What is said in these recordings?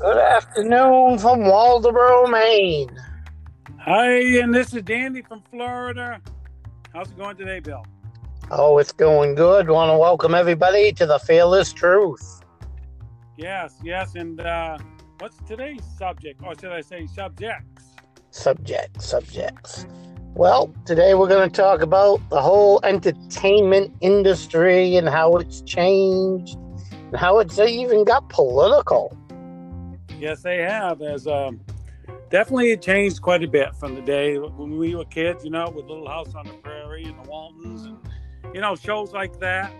Good afternoon from Waldoboro, Maine. Hi, and this is Danny from Florida. How's it going today, Bill? Oh, it's going good. Want to welcome everybody to the Fearless Truth. Yes, yes, and uh, what's today's subject? Or should I say subjects? Subject, subjects. Well, today we're going to talk about the whole entertainment industry and how it's changed and how it's even got political. Yes, they have. As um, definitely it changed quite a bit from the day when we were kids, you know, with Little House on the Prairie and the Waltons and you know shows like that.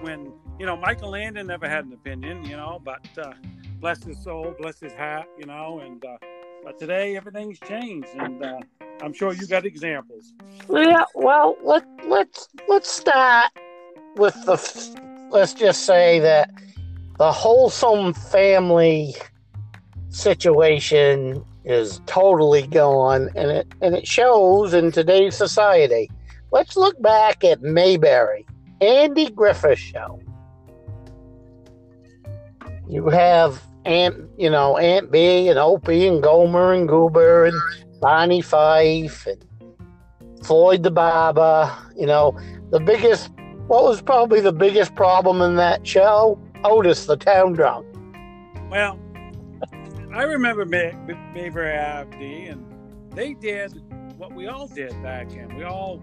When you know Michael Landon never had an opinion, you know, but uh, bless his soul, bless his heart, you know, and uh, but today everything's changed, and uh, I'm sure you got examples. Yeah, well, let let's let's start with the. Let's just say that the wholesome family situation is totally gone, and it and it shows in today's society. Let's look back at Mayberry, Andy Griffith show. You have Aunt, you know, Aunt Bee and Opie and Gomer and Goober and Barney Fife and Floyd the Barber. You know, the biggest, what was probably the biggest problem in that show? Otis the town drunk. Well, I remember Mayberry R.F.D., and they did what we all did back then. We all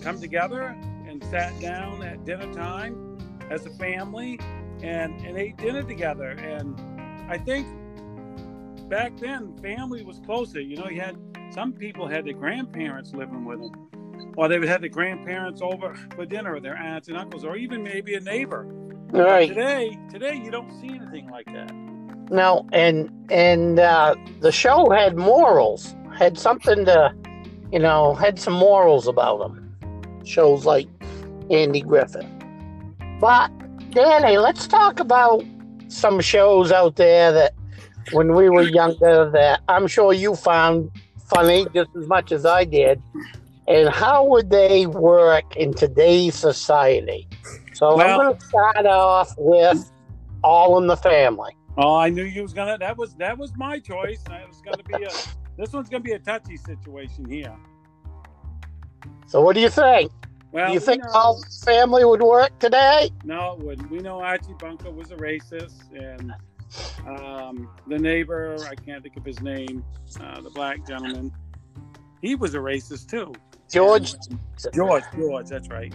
come together and sat down at dinner time as a family and, and ate dinner together. And I think back then, family was closer. You know, you had some people had their grandparents living with them, or they would have the grandparents over for dinner, or their aunts and uncles, or even maybe a neighbor. Right. Today, today you don't see anything like that. No, and and uh, the show had morals, had something to, you know, had some morals about them. Shows like Andy Griffith. But Danny, let's talk about some shows out there that when we were younger that I'm sure you found funny just as much as I did. And how would they work in today's society? So I'm going to start off with All in the Family. Oh, I knew you was gonna. That was that was my choice. Was gonna be a. This one's gonna be a touchy situation here. So what do you think? Well, do you we think know- All Family would work today? No, it wouldn't. We know Archie Bunker was a racist, and um, the neighbor, I can't think of his name, uh, the black gentleman, he was a racist too. George? George, George, that's right.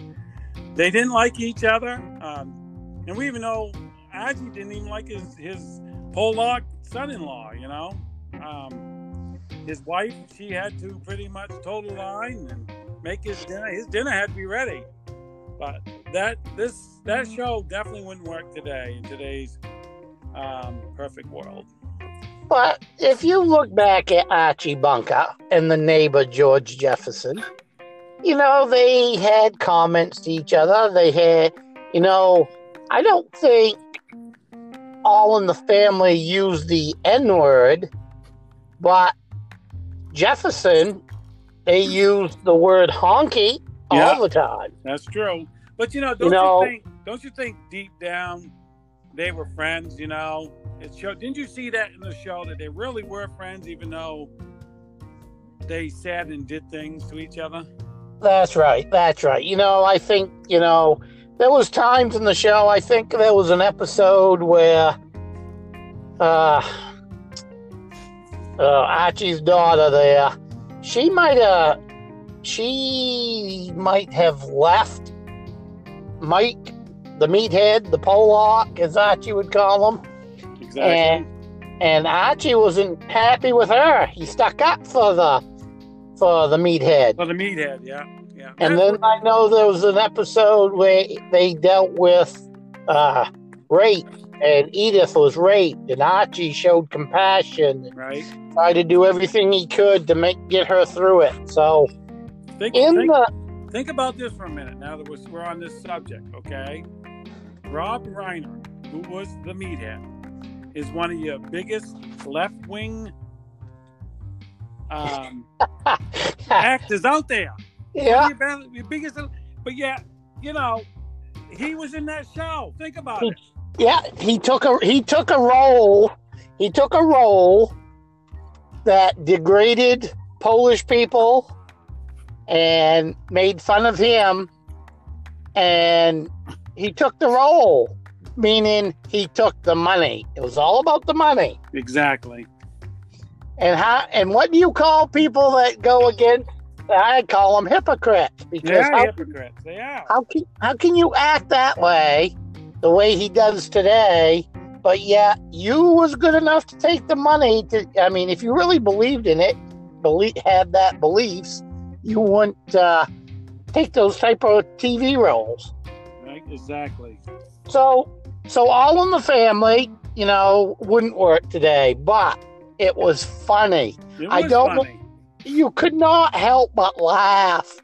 They didn't like each other, um, and we even know Archie didn't even like his his Pollock son-in-law. You know, um, his wife, she had to pretty much toe the line and make his dinner. His dinner had to be ready. But that this that show definitely wouldn't work today in today's um, perfect world. But if you look back at Archie Bunker and the neighbor George Jefferson, you know, they had comments to each other. They had, you know, I don't think all in the family used the N word, but Jefferson, they used the word honky Yeah. all the time. That's true. But you know, don't you, know- think? Don't you think deep down they were friends? You know, it showed. Didn't you see that in the show that they really were friends, even though they said and did things to each other? That's right. That's right. You know, I think, you know, there was times in the show, I think there was an episode where uh, uh Archie's daughter there, she might have she might have left Mike, the meathead, the Pollock, as Archie would call him. Exactly. And and Archie wasn't happy with her. He stuck up for the for the meathead. For the meathead, yeah, yeah. And then I know there was an episode where they dealt with uh, rape, and Edith was raped, and Archie showed compassion right. tried to do everything he could to make get her through it. So Think, in think, the think about this for a minute. Now that we're, we're on this subject, okay? Rob Reiner, who was the meathead, is one of your biggest left wing um, actors out there. Yeah, Your best- your biggest, but yeah, you know, he was in that show. Think about it. yeah, he took a he took a role he took a role that degraded Polish people and made fun of him, and he took the role, meaning he took the money. It was all about the money. Exactly. And how and what do you call people that go against? I call them hypocrites because how, hypocrites. They are. how can how can you act that way, the way he does today? But yet you was good enough to take the money to. I mean, if you really believed in it, believe had that beliefs, you wouldn't uh, take those type of TV roles. Right? Exactly. So, so all in the family, you know, wouldn't work today, but it was funny. It I don't funny. You could not help but laugh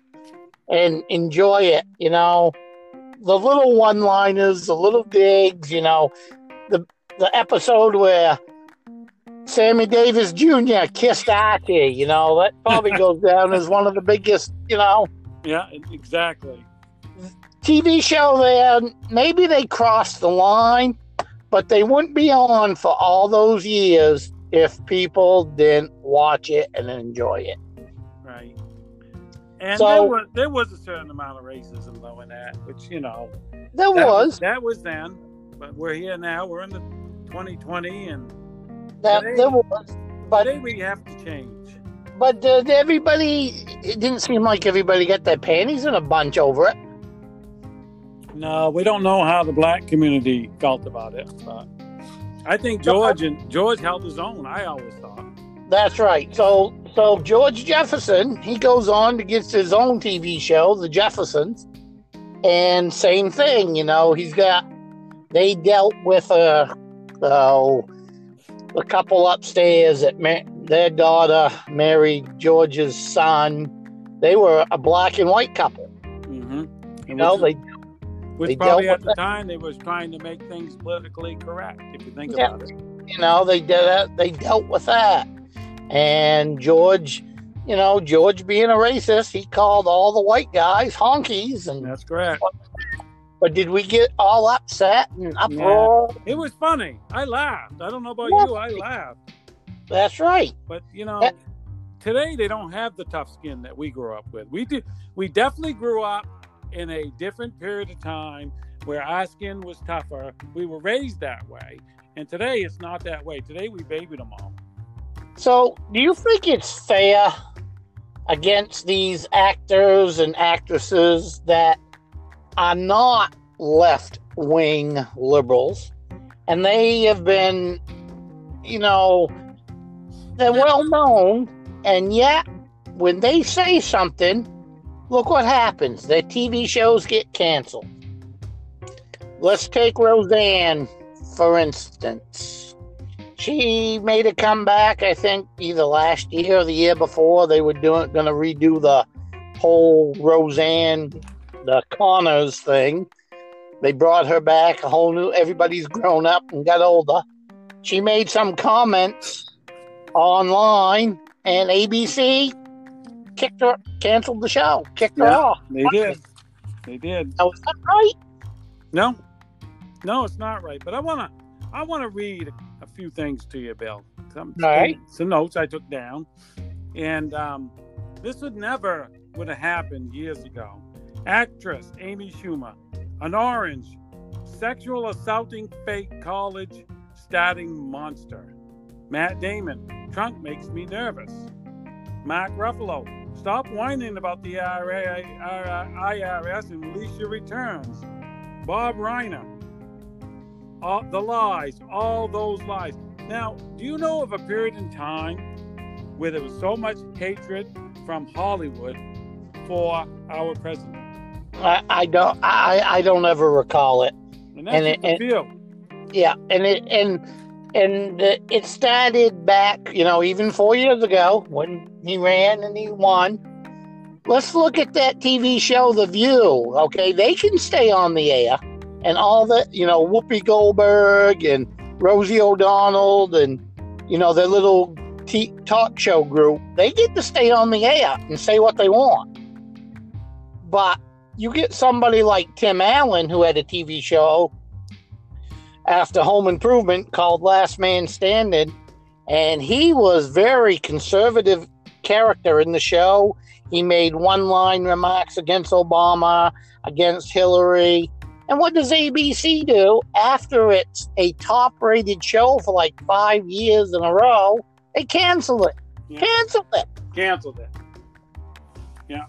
and enjoy it. You know, the little one-liners, the little digs. You know, the the episode where Sammy Davis Jr. kissed Archie. You know, that probably goes down as one of the biggest. You know. Yeah, exactly. TV show there, maybe they crossed the line, but they wouldn't be on for all those years if people didn't watch it and enjoy it. Right. And So- there was there was a certain amount of racism though in that, which you know There that was that was then, but we're here now. We're in the 2020, and that today- there was, but today we have to change. but everybody? It didn't seem like everybody got their panties in a bunch over it. No, we don't know how the black community felt about it, but I think George and George held his own. I always thought. That's right. So so George Jefferson, he goes on to get his own TV show, The Jeffersons, and same thing. You know, he's got they dealt with a uh, a couple upstairs that ma- their daughter married George's son. They were a black and white couple. Mm-hmm. You know, they which they probably dealt at the time they was trying to make things politically correct. If you think Yeah. about it. you know they did that. They dealt with that, and George. You know, George being a racist, he called all the white guys honkies, and That's correct. But did we get all upset and uproar? It was funny. I laughed. I don't know about Yeah. you. I laughed. That's right. But you know, Yeah. today they don't have the tough skin that we grew up with. We did. We definitely grew up in a different period of time where our skin was tougher. We were raised that way, and today it's not that way. Today we baby them all. So, do you think it's fair against these actors and actresses that are not left wing liberals and they have been, you know, they're well known, and yet when they say something, look what happens. Their TV shows get canceled. Let's take Roseanne, for instance. She made a comeback, I think, either last year or the year before. They were doing going to redo the whole Roseanne, the Connors thing. They brought her back, a whole new. Everybody's grown up and got older. She made some comments online, and ABC kicked her, canceled the show, kicked her Yeah. off. They did. They did. Now, is that right? No, no, it's not right. But I wanna, I wanna read a few things to you, Bill. Some, right. some notes I took down, and um, this would never would have happened years ago. Actress Amy Schumer, an orange, sexual assaulting fake college starting monster. Matt Damon, Trump makes me nervous. Mark Ruffalo, stop whining about the IRA, IRS and release your returns. Bob Reiner, all, the lies, all those lies. Now, do you know of a period in time where there was so much hatred from Hollywood for our president? I, I don't. I, I don't ever recall it. And that's And it- a and-. Yeah, and it and and it started back, you know, even four years ago when he ran and he won. Let's look at that TV show, The View. Okay, they can stay on the air, and all the, you know, Whoopi Goldberg and Rosie O'Donnell and you know their little t- talk show group. They get to stay on the air and say what they want. But you get somebody like Tim Allen who had a TV show after Home Improvement called Last Man Standing, and he was very conservative character in the show. He made one-line remarks against Obama, against Hillary. And what does ABC do after it's a top-rated show for like five years in a row? They cancel it. Yeah. Cancel it. canceled it. Yeah.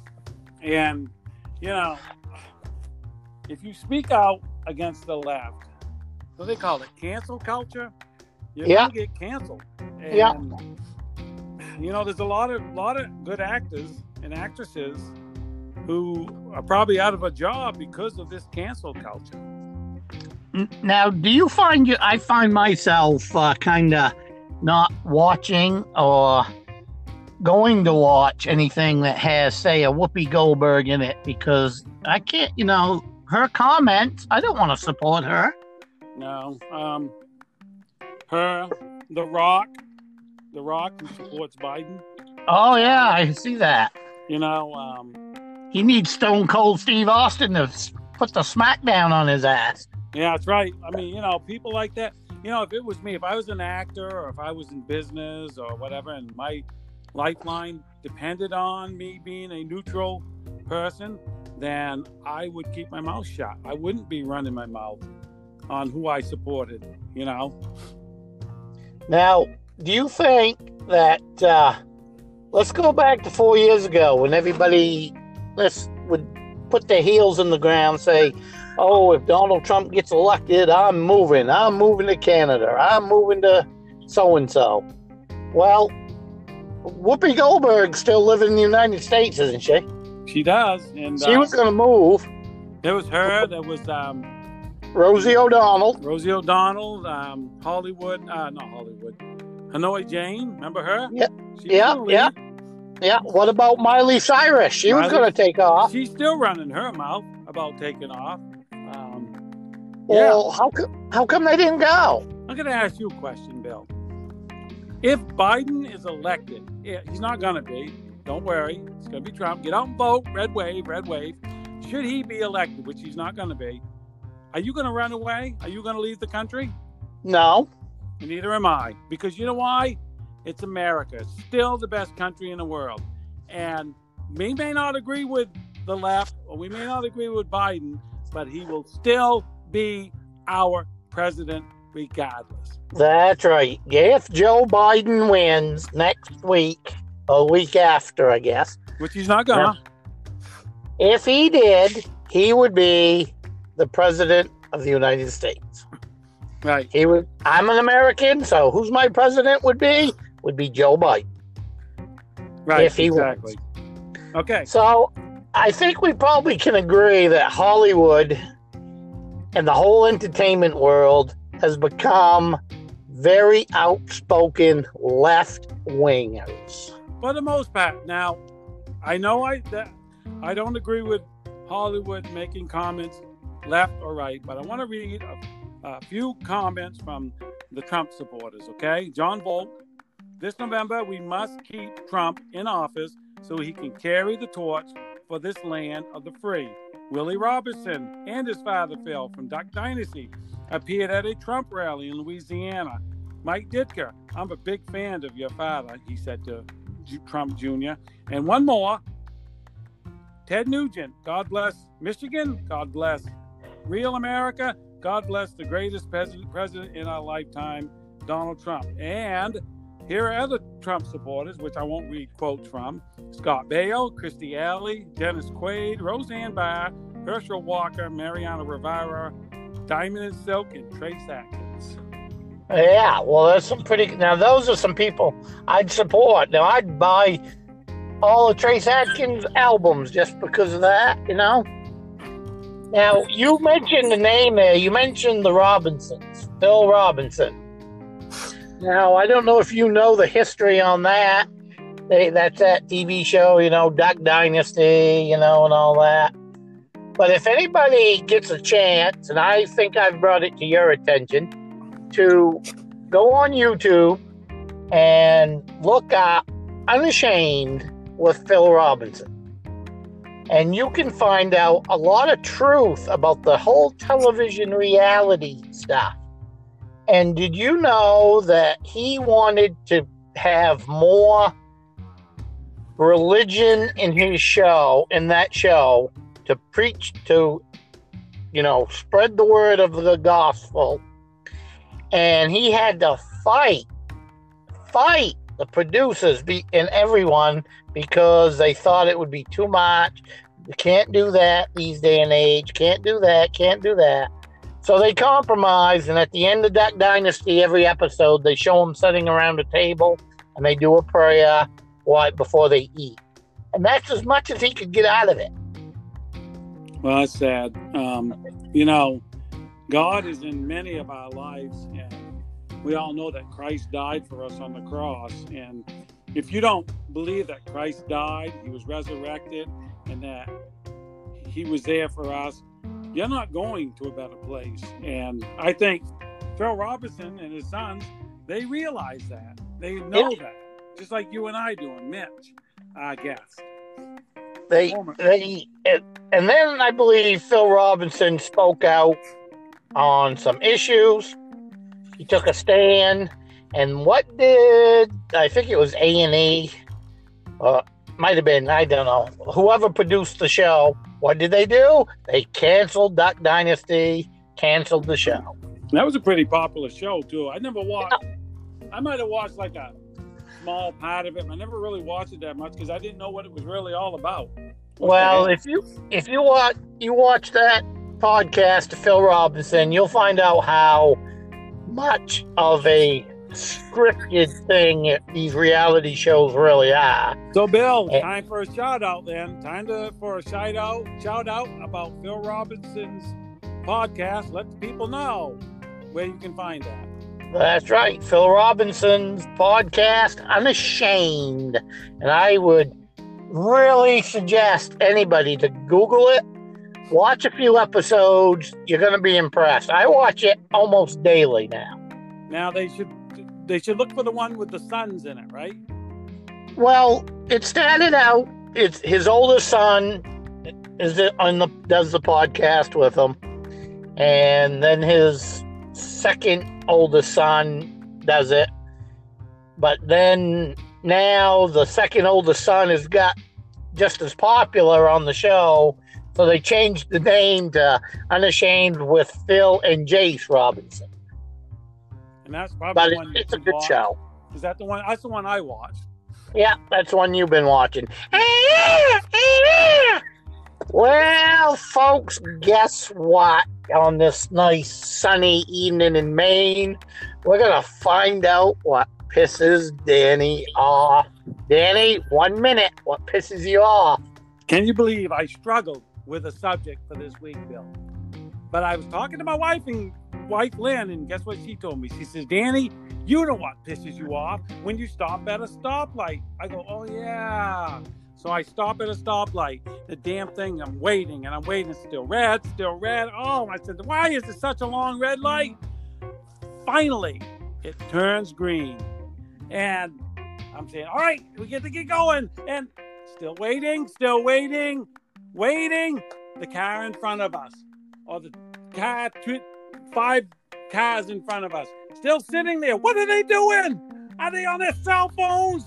And, you know, if you speak out against the left, what do they call it? Cancel culture? You're Yeah. gonna get canceled. And, Yeah. You know, there's a lot of lot of good actors and actresses who are probably out of a job because of this cancel culture. Now, do you find you? I find myself uh, kind of not watching or going to watch anything that has, say, a Whoopi Goldberg in it because I can't. You know, her comments. I don't want to support her. No. Um her, The Rock, The Rock who supports Biden, Oh yeah, I see that. you know, um He needs Stone Cold Steve Austin to put the smackdown on his ass. Yeah, that's right. I mean, you know, people like that. You know, if it was me, if I was an actor or if I was in business or whatever, and my lifeline depended on me being a neutral person, then I would keep my mouth shut. I wouldn't be running my mouth on who I supported, you know? Now, do you think that uh, let's go back to four years ago when everybody let's would put their heels in the ground, say, "Oh, if Donald Trump gets elected, I'm moving. I'm moving to Canada. I'm moving to so and so." Well, Whoopi Goldberg still living in the United States, isn't she? She does. And She uh, was going to move. there was her, there was um, Rosie O'Donnell. Rosie O'Donnell, um, Hollywood, uh, not Hollywood, Hanoi Jane, remember her? Yeah, She yeah, yeah. Yeah. What about Miley Cyrus? She was going to take off. She's still running her mouth about taking off. Um, yeah, Well, how come? How come they didn't go? I'm going to ask you a question, Bill. If Biden is elected, yeah, he's not going to be. Don't worry, it's going to be Trump. Get out and vote. Red wave, red wave. Should he be elected, which he's not going to be, are you going to run away? Are you going to leave the country? No. Neither am I. Because you know why? It's America. It's still the best country in the world. And we may not agree with the left, or we may not agree with Biden, but he will still be our president regardless. That's right. If Joe Biden wins next week, a week after, I guess, Which he's not gonna. if he did, he would be the president of the United States. Right. He would. I'm an American, so who's my president would be? Would be Joe Biden. Right. If he exactly. Okay. So I think we probably can agree that Hollywood and the whole entertainment world has become very outspoken left wingers. For the most part. Now, I know I that I don't agree with Hollywood making comments left or right, but I want to read a, a few comments from the Trump supporters. Okay, Jon Voight. This November, we must keep Trump in office so he can carry the torch for this land of the free. Willie Robertson and his father Phil from Duck Dynasty appeared at a Trump rally in Louisiana. Mike Ditka, I'm a big fan of your father, he said to Trump Jr. And one more, Ted Nugent, God bless Michigan, God bless real America, God bless the greatest president in our lifetime, Donald Trump. And here are other Trump supporters, which I won't read quotes from Scott Baio, Christy Alley, Dennis Quaid, Roseanne Barr, Herschel Walker, Mariano Rivera, Diamond and Silk, and Trace Atkins. Yeah, well, there's some pretty. Now, those are some people I'd support. Now, I'd buy all of Trace Atkins' albums just because of that, you know? Now, you mentioned the name there. You mentioned the Robinsons, Bill Robinson. Now, I don't know if you know the history on that. They, that's that TV show, you know, Duck Dynasty, you know, and all that. But if anybody gets a chance, and I think I've brought it to your attention, to go on YouTube and look up Unashamed with Phil Robinson. And you can find out a lot of truth about the whole television reality stuff. And did you know that he wanted to have more religion in his show, in that show, to preach to, you know, spread the word of the gospel. And he had to fight, fight the producers be, and everyone because they thought it would be too much. You can't do that these day and age. Can't do that. Can't do that. So they compromise, and at the end of that Dynasty, every episode they show them sitting around a table and they do a prayer right before they eat, and that's as much as he could get out of it. Well, that's sad. Um, you know, God is in many of our lives, and we all know that Christ died for us on the cross. And if you don't believe that Christ died, He was resurrected, and that He was there for us, you're not going to a better place. And I think Phil Robinson and his sons, they realize that. They know that. Just like you and I do, and Mitch, I guess. They, they, and then I believe Phil Robinson spoke out on some issues. He took a stand, and what did I think it was A and E? Uh, might have been I don't know. Whoever produced the show what did they do? They canceled Duck Dynasty, canceled the show. That was a pretty popular show too. I never watched. Yeah. I might have watched like a small part of it. I never really watched it that much because I didn't know what it was really all about. well, if you if you watch you watch that podcast to Phil Robinson, you'll find out how much of a scripted thing these reality shows really are. So, Bill, and, time for a shout out then. Time to for a shout out, shout out about Phil Robinson's podcast. Let the people know where you can find that. That's right, Phil Robinson's podcast, Unashamed, and I would really suggest anybody to Google it. Watch a few episodes. You're going to be impressed. I watch it almost daily now. Now they should they should look for the one with the sons in it, right? Well, it started out. It's his oldest son is on the does the podcast with him, and then his second oldest son does it. But then now the second oldest son has got just as popular on the show, so they changed the name to Unashamed with Phil and Jace Robinson and that's probably but one it's a good watch. show. Is that the one? That's the one I watched. Yeah, that's the one you've been watching. Well, folks, guess what? On this nice sunny evening in Maine, we're gonna find out what pisses Danny off. Danny, one minute. What pisses you off? Can you believe I struggled with a subject for this week, Bill? But I was talking to my wife and wife Lynn, and guess what she told me? She says, Danny, you know what pisses you off when you stop at a stoplight. I go, oh yeah. So I stop at a stoplight. The damn thing, I'm waiting and I'm waiting. still red, still red. Oh, I said, why is it such a long red light? Finally, it turns green. And I'm saying, all right, we get to get going. And still waiting, still waiting, waiting. The car in front of us, or the car five cars in front of us, still sitting there. What are they doing? Are they on their cell phones?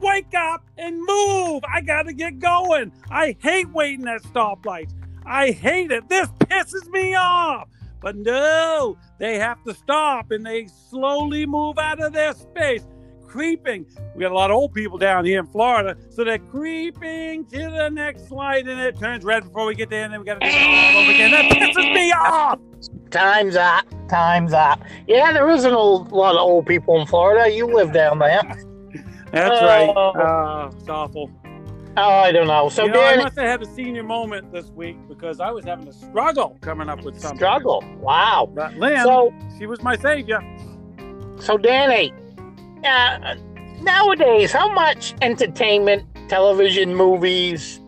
Wake up and move. I got to get going. I hate waiting at stoplights. I hate it. This pisses me off. But no, they have to stop and they slowly move out of their space creeping. We got a lot of old people down here in Florida, so they're creeping to the next light, and it turns red before we get there, and then we got to do it all over again. That pisses me off. Time's up. Time's up. Yeah, there isn't a lot of old people in Florida. You live down there. That's uh, right. Uh, it's awful. Oh, I don't know. So you know, I must have had a senior moment this week because I was having a struggle coming up with something. Struggle. Wow. But Lynn, so, she was my savior. So Danny, uh, nowadays, how much entertainment, television, movies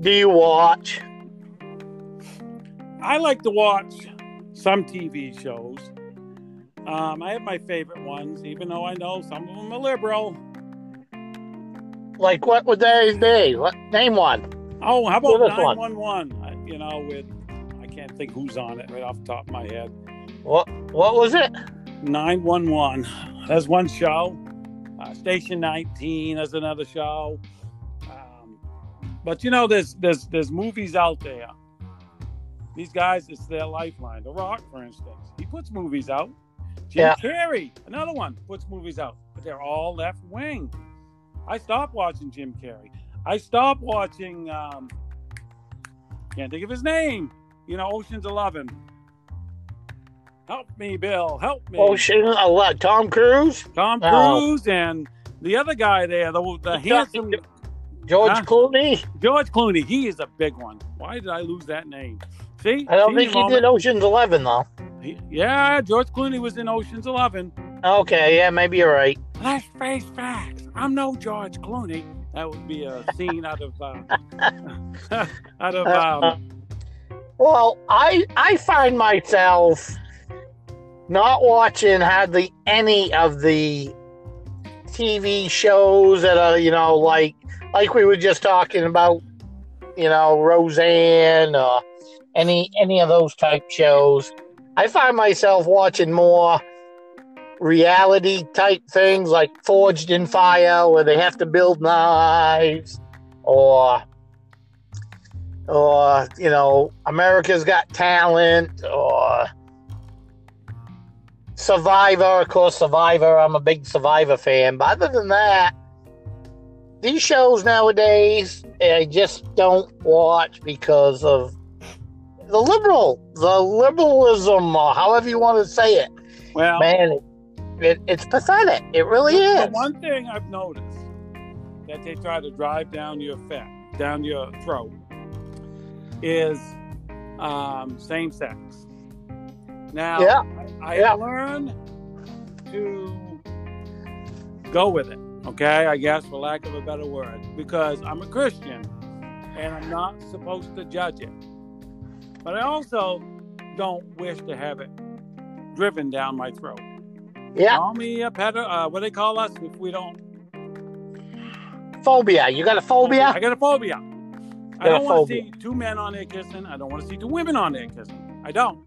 do you watch? I like to watch some TV shows. Um, I have my favorite ones, even though I know some of them are liberal. Like what would they be? What name one? Oh, how about nine one one? You know, with I can't think who's on it right off the top of my head. What what was it? 911. That's one show. Uh, Station 19 is another show. Um, but you know, there's there's there's movies out there. These guys, it's their lifeline. The Rock, for instance, he puts movies out. Jim Yeah. Carrey, another one, puts movies out, but they're all left wing. I stopped watching Jim Carrey. I stopped watching. Um, can't think of his name. You know, Ocean's Eleven. Help me, Bill. Help me. Ocean, what? Tom Cruise, Tom Oh. Cruise and the other guy there, the, the handsome George Huh? Clooney. George Clooney. He is a big one. Why did I lose that name? See, I don't think he did Ocean's Eleven though. He- yeah, George Clooney was in Ocean's Eleven. Okay, yeah, maybe you're right. Let's face facts. I'm no George Clooney. That would be a scene out of uh, out of um, Well, I I find myself not watching hardly any of the TV shows that are you know like like we were just talking about, you know Roseanne or any any of those type shows. I find myself watching more reality type things like Forged in Fire, where they have to build knives, or or you know America's Got Talent or Survivor. Of course, Survivor. I'm a big Survivor fan, but other than that, these shows nowadays I just don't watch because of the liberal, the liberalism, or however you want to say it. well, Man, it, it, it's pathetic. It really is. one thing I've noticed that they try to drive down your fat, down your throat, is um, same sex. Now, Yeah, I, I yeah. learned to go with it. Okay, I guess for lack of a better word, because I'm a Christian and I'm not supposed to judge it. But I also don't wish to have it driven down my throat. Yeah, Call me a pedo. Uh, what do they call us if we don't? phobia. You got a phobia? I got a phobia. I Got a don't want to see two men on there kissing. I don't want to see two women on there kissing. I don't.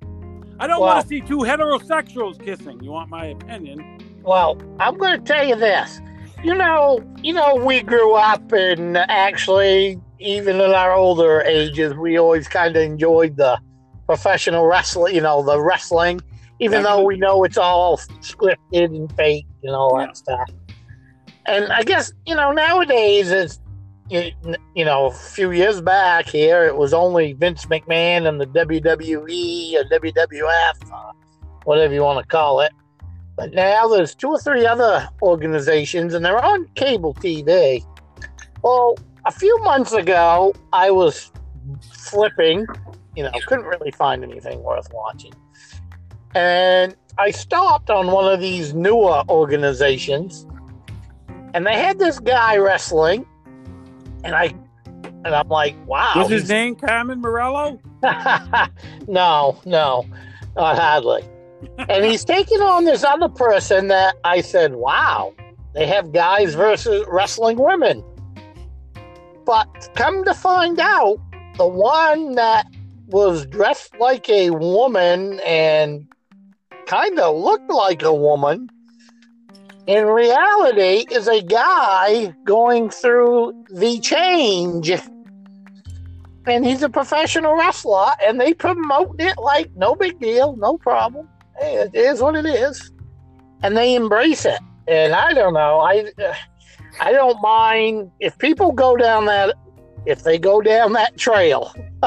I don't Well- want to see two heterosexuals kissing. You want my opinion? Well, I'm going to tell you this. You know, you know, we grew up and actually, even in our older ages, we always kind of enjoyed the professional wrestling. You know, the wrestling, even though we know it's all scripted and fake and all Yeah. that stuff. And I guess you know nowadays it's you, know a few years back here it was only Vince McMahon and the WWE or WWF, uh, whatever you want to call it. But now there's two or three other organizations, and they're on cable TV. Well, a few months ago, I was flipping, you know, couldn't really find anything worth watching. And I stopped on one of these newer organizations, and they had this guy wrestling, and I, and I'm like, wow. Was his name Carmen Morello? no, no, not hardly. and he's taking on this other person that I said, wow, they have guys versus wrestling women. But come to find out, the one that was dressed like a woman and kind of looked like a woman in reality is a guy going through the change and he's a professional wrestler, and they promote it like no big deal, no problem. It is what it is, and they embrace it. And I don't know, I I don't mind if people go down that if they go down that trail.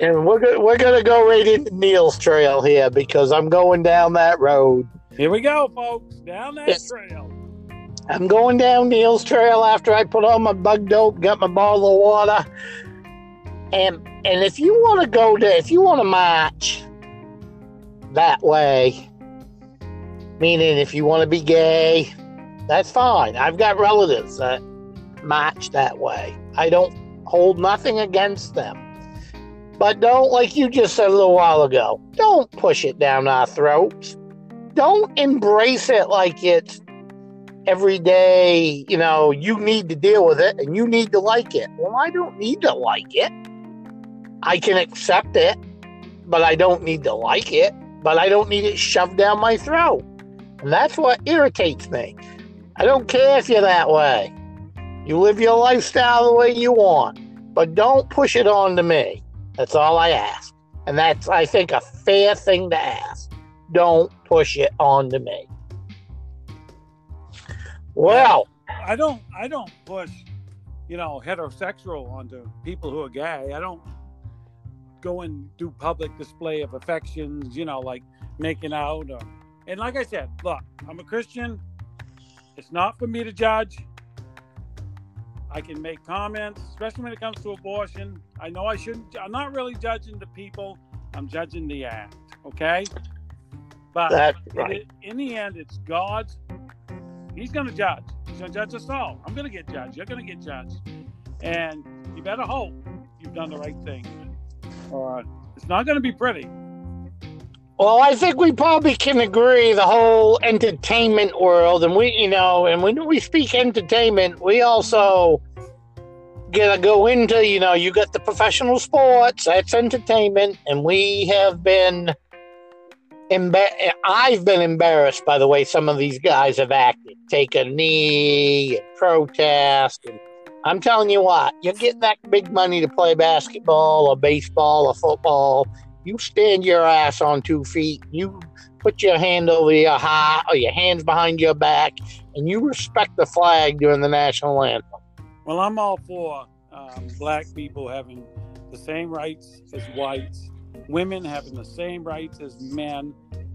and we're go- we're gonna go right into Neil's trail here because I'm going down that road. Here we go, folks. Down that Yes. trail. I'm going down Neil's trail after I put on my bug dope, got my bottle of water. And and if you want to go to if you want to march that way, meaning if you want to be gay, that's fine. I've got relatives that march that way. I don't hold nothing against them. But don't like you just said a little while ago, don't push it down our throats. Don't embrace it like it's every day, you know, you need to deal with it and you need to like it. Well, I don't need to like it. I can accept it, but I don't need to like it. But I don't need it shoved down my throat. And that's what irritates me. I don't care if you're that way. You live your lifestyle the way you want, but don't push it on to me. That's all I ask. And that's, I think, a fair thing to ask. Don't push it on to me. Well, I don't I don't push, you know, heterosexual onto people who are gay. I don't go and do public display of affections, you know, like making out or and like I said, look, I'm a Christian. It's not for me to judge. I can make comments, especially when it comes to abortion. I know I shouldn't I'm not really judging the people. I'm judging the act, okay? But that's it- right. in the end, it's God's. He's going to judge. He's going to judge us all. I'm going to get judged. You're going to get judged. And you better hope you've done the right thing. Or it's not going to be pretty. Well, I think we probably can agree the whole entertainment world, and we, you know, and when we speak entertainment, we also gotta go into, you know, you got the professional sports, that's entertainment, and we have been, I've been embarrassed by the way some of these guys have acted, take a knee, and protest, and I'm telling you what, you're getting that big money to play basketball or baseball or football you stand your ass on two feet, you put your hand over your heart or your hands behind your back, and you respect the flag during the national anthem. Well, I'm all for um, black people having the same rights as whites, women having the same rights as men,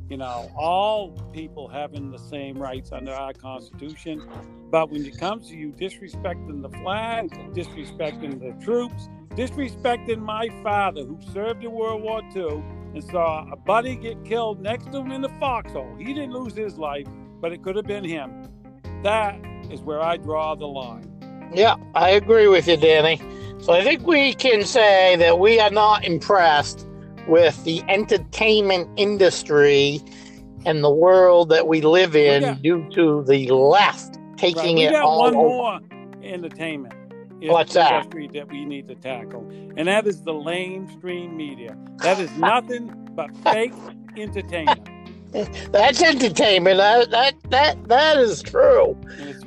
you know, all people having the same rights under our Constitution. But when it comes to you disrespecting the flag, disrespecting the troops, disrespecting my father who served in World War II and saw a buddy get killed next to him in the foxhole, he didn't lose his life, but it could have been him. That is where I draw the line. Yeah, I agree with you, Danny. So I think we can say that we are not impressed with the entertainment industry and the world that we live in Yeah. due to the left taking Right, we it got all one over. more entertainment in- What's that? industry that we need to tackle, and that is the mainstream media. That is nothing but fake entertainment, That's entertainment. That, that that that is true.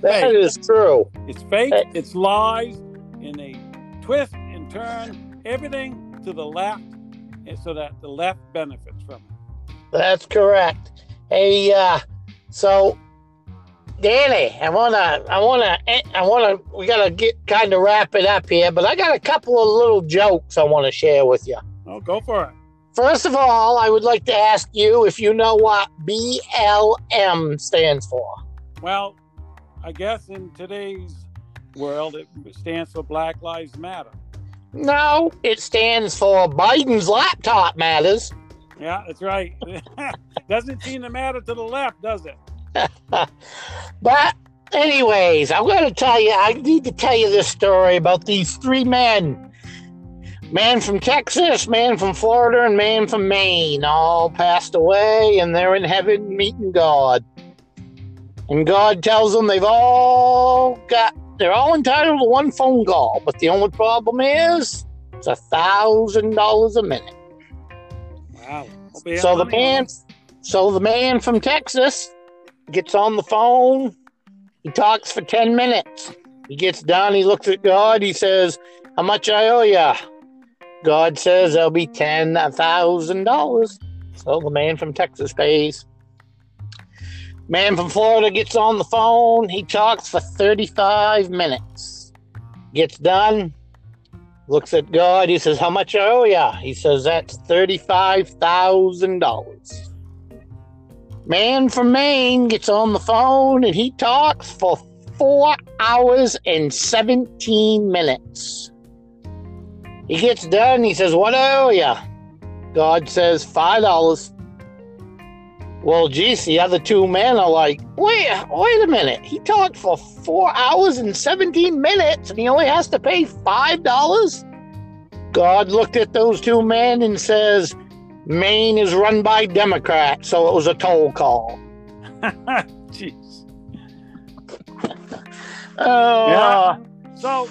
That is true. It's fake. Hey. It's lies, and they twist and turn everything to the left, so that the left benefits from it. That's correct. Hey, uh, so Danny, I wanna, I wanna, I wanna. We gotta get kind of wrap it up here, but I got a couple of little jokes I want to share with you. Oh, go for it. First of all, I would like to ask you if you know what BLM stands for. Well, I guess in today's world, it stands for Black Lives Matter. No, it stands for Biden's laptop matters. Yeah, that's right. Doesn't seem to matter to the left, does it? But, anyways, I'm going to tell you, I need to tell you this story about these three men man from Texas, man from Florida, and man from Maine all passed away, and they're in heaven meeting God. And God tells them they've all got, they're all entitled to one phone call, but the only problem is it's a thousand dollars a minute. Wow. Hope he had So the man, so the man from Texas gets on the phone. He talks for ten minutes. He gets done. He looks at God. He says, "How much I owe ya?" God says, "There'll be ten thousand dollars." So the man from Texas pays. Man from Florida gets on the phone. He talks for thirty-five minutes. Gets done. Looks at God. He says, "How much I owe ya?" He says, "That's thirty-five thousand dollars." Man from Maine gets on the phone and he talks for four hours and 17 minutes. He gets done. He says, What owe ya? God says, $5. Well, geez, the other two men are like, Wait, wait a minute. He talked for four hours and 17 minutes and he only has to pay $5? God looked at those two men and says, Maine is run by Democrats, so it was a toll call. Jeez. Oh, So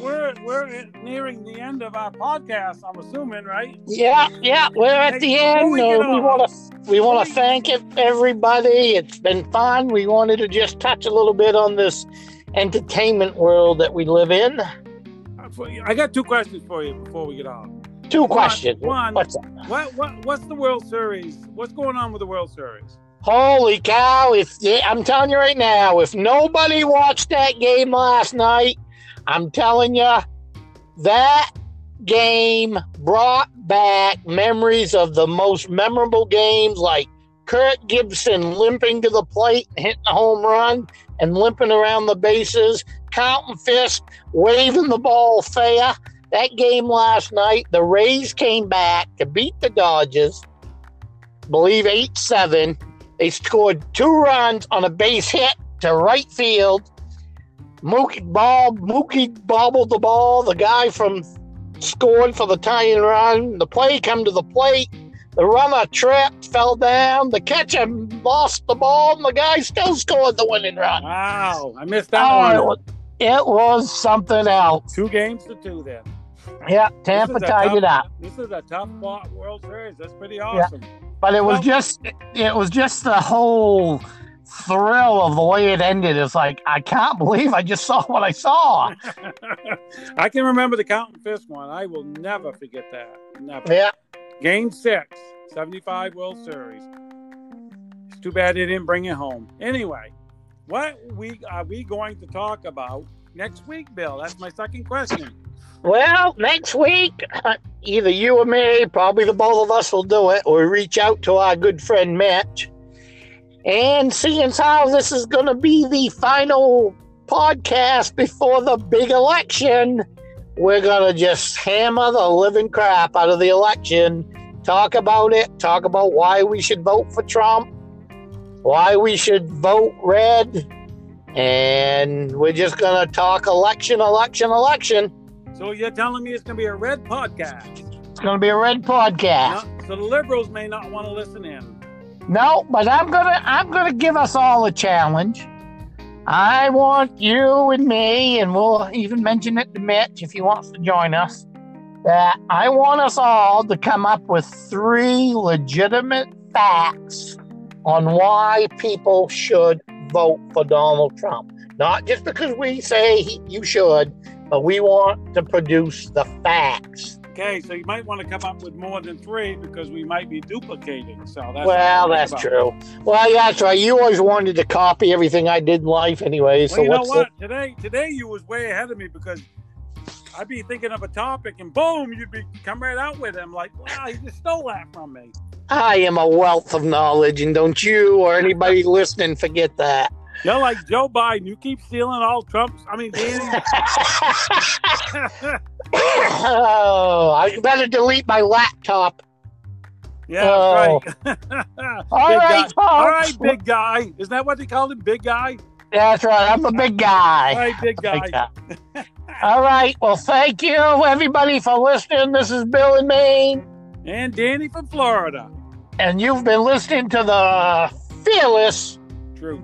we're we're nearing the end of our podcast. I'm assuming, right? Yeah, yeah, we're at Hey, the end. we Uh, We want to we want to thank everybody. It's been fun. We wanted to just touch a little bit on this entertainment world that we live in. I got two questions for you before we get off. Two questions. one. What's up? What what what's the World Series? What's going on with the World Series? Holy cow! If I'm telling you right now, if nobody watched that game last night, I'm telling you that game brought back memories of the most memorable games, like Kirk Gibson limping to the plate, and hitting a home run, and limping around the bases, Carlton Fisk, waving the ball fair. That game last night, the Rays came back to beat the Dodgers, believe eight seven. They scored two runs on a base hit to right field. Mookie ball, Mookie bobbled the ball. The guy from scored for the tying run. The play come to the plate. The runner tripped, fell down. The catcher lost the ball, and the guy still scored the winning run. Wow, I missed that Oh, one. it was something else. Two games to two then. Yeah, Tampa tied it up. This is a tough fought World Series. That's pretty awesome. Yeah. But it was Well- just it was just the whole thrill of the way it ended. It's like I can't believe I just saw what I saw. I can remember the Carlton Fisk one. I will never forget that. Never. Yeah. Game six, 75 World Series. It's too bad they didn't bring it home. Anyway, what we are we going to talk about next week, Bill? That's my second question. Well, next week, either you or me, probably the both of us will do it, or reach out to our good friend Mitch. And seeing how this is going to be the final podcast before the big election, we're going to just hammer the living crap out of the election, talk about it, talk about why we should vote for Trump, why we should vote red, and we're just going to talk election, election, election. So you're telling me it's going to be a red podcast? It's going to be a red podcast. No, so the liberals may not want to listen in. No, but I'm gonna I'm gonna give us all a challenge. I want you and me, and we'll even mention it to Mitch if he wants to join us. That I want us all to come up with three legitimate facts on why people should vote for Donald Trump. Not just because we say he, you should, but we want to produce the facts. Okay, so you might want to come up with more than three because we might be duplicating. So that's well, that's about. true. Well, yeah, that's right. You always wanted to copy everything I did in life, anyway. So Well, you know what? Today, today you was way ahead of me because I'd be thinking of a topic and boom, you'd be come right out with him. Like, wow, you just stole that from me. I am a wealth of knowledge, and don't you or anybody listening forget that. You're like Joe Biden. You keep stealing all Trump's. I mean, Danny. oh, I better delete my laptop. yeah, Oh. right. all big right, all right, big guy. Isn't that what they called him? Big guy. That's right. I'm a big guy. right, big guy. Big guy. All right. Well, thank you, everybody, for listening. This is Bill in Maine, And Danny from Florida. and you've been listening to the Fearless Truth.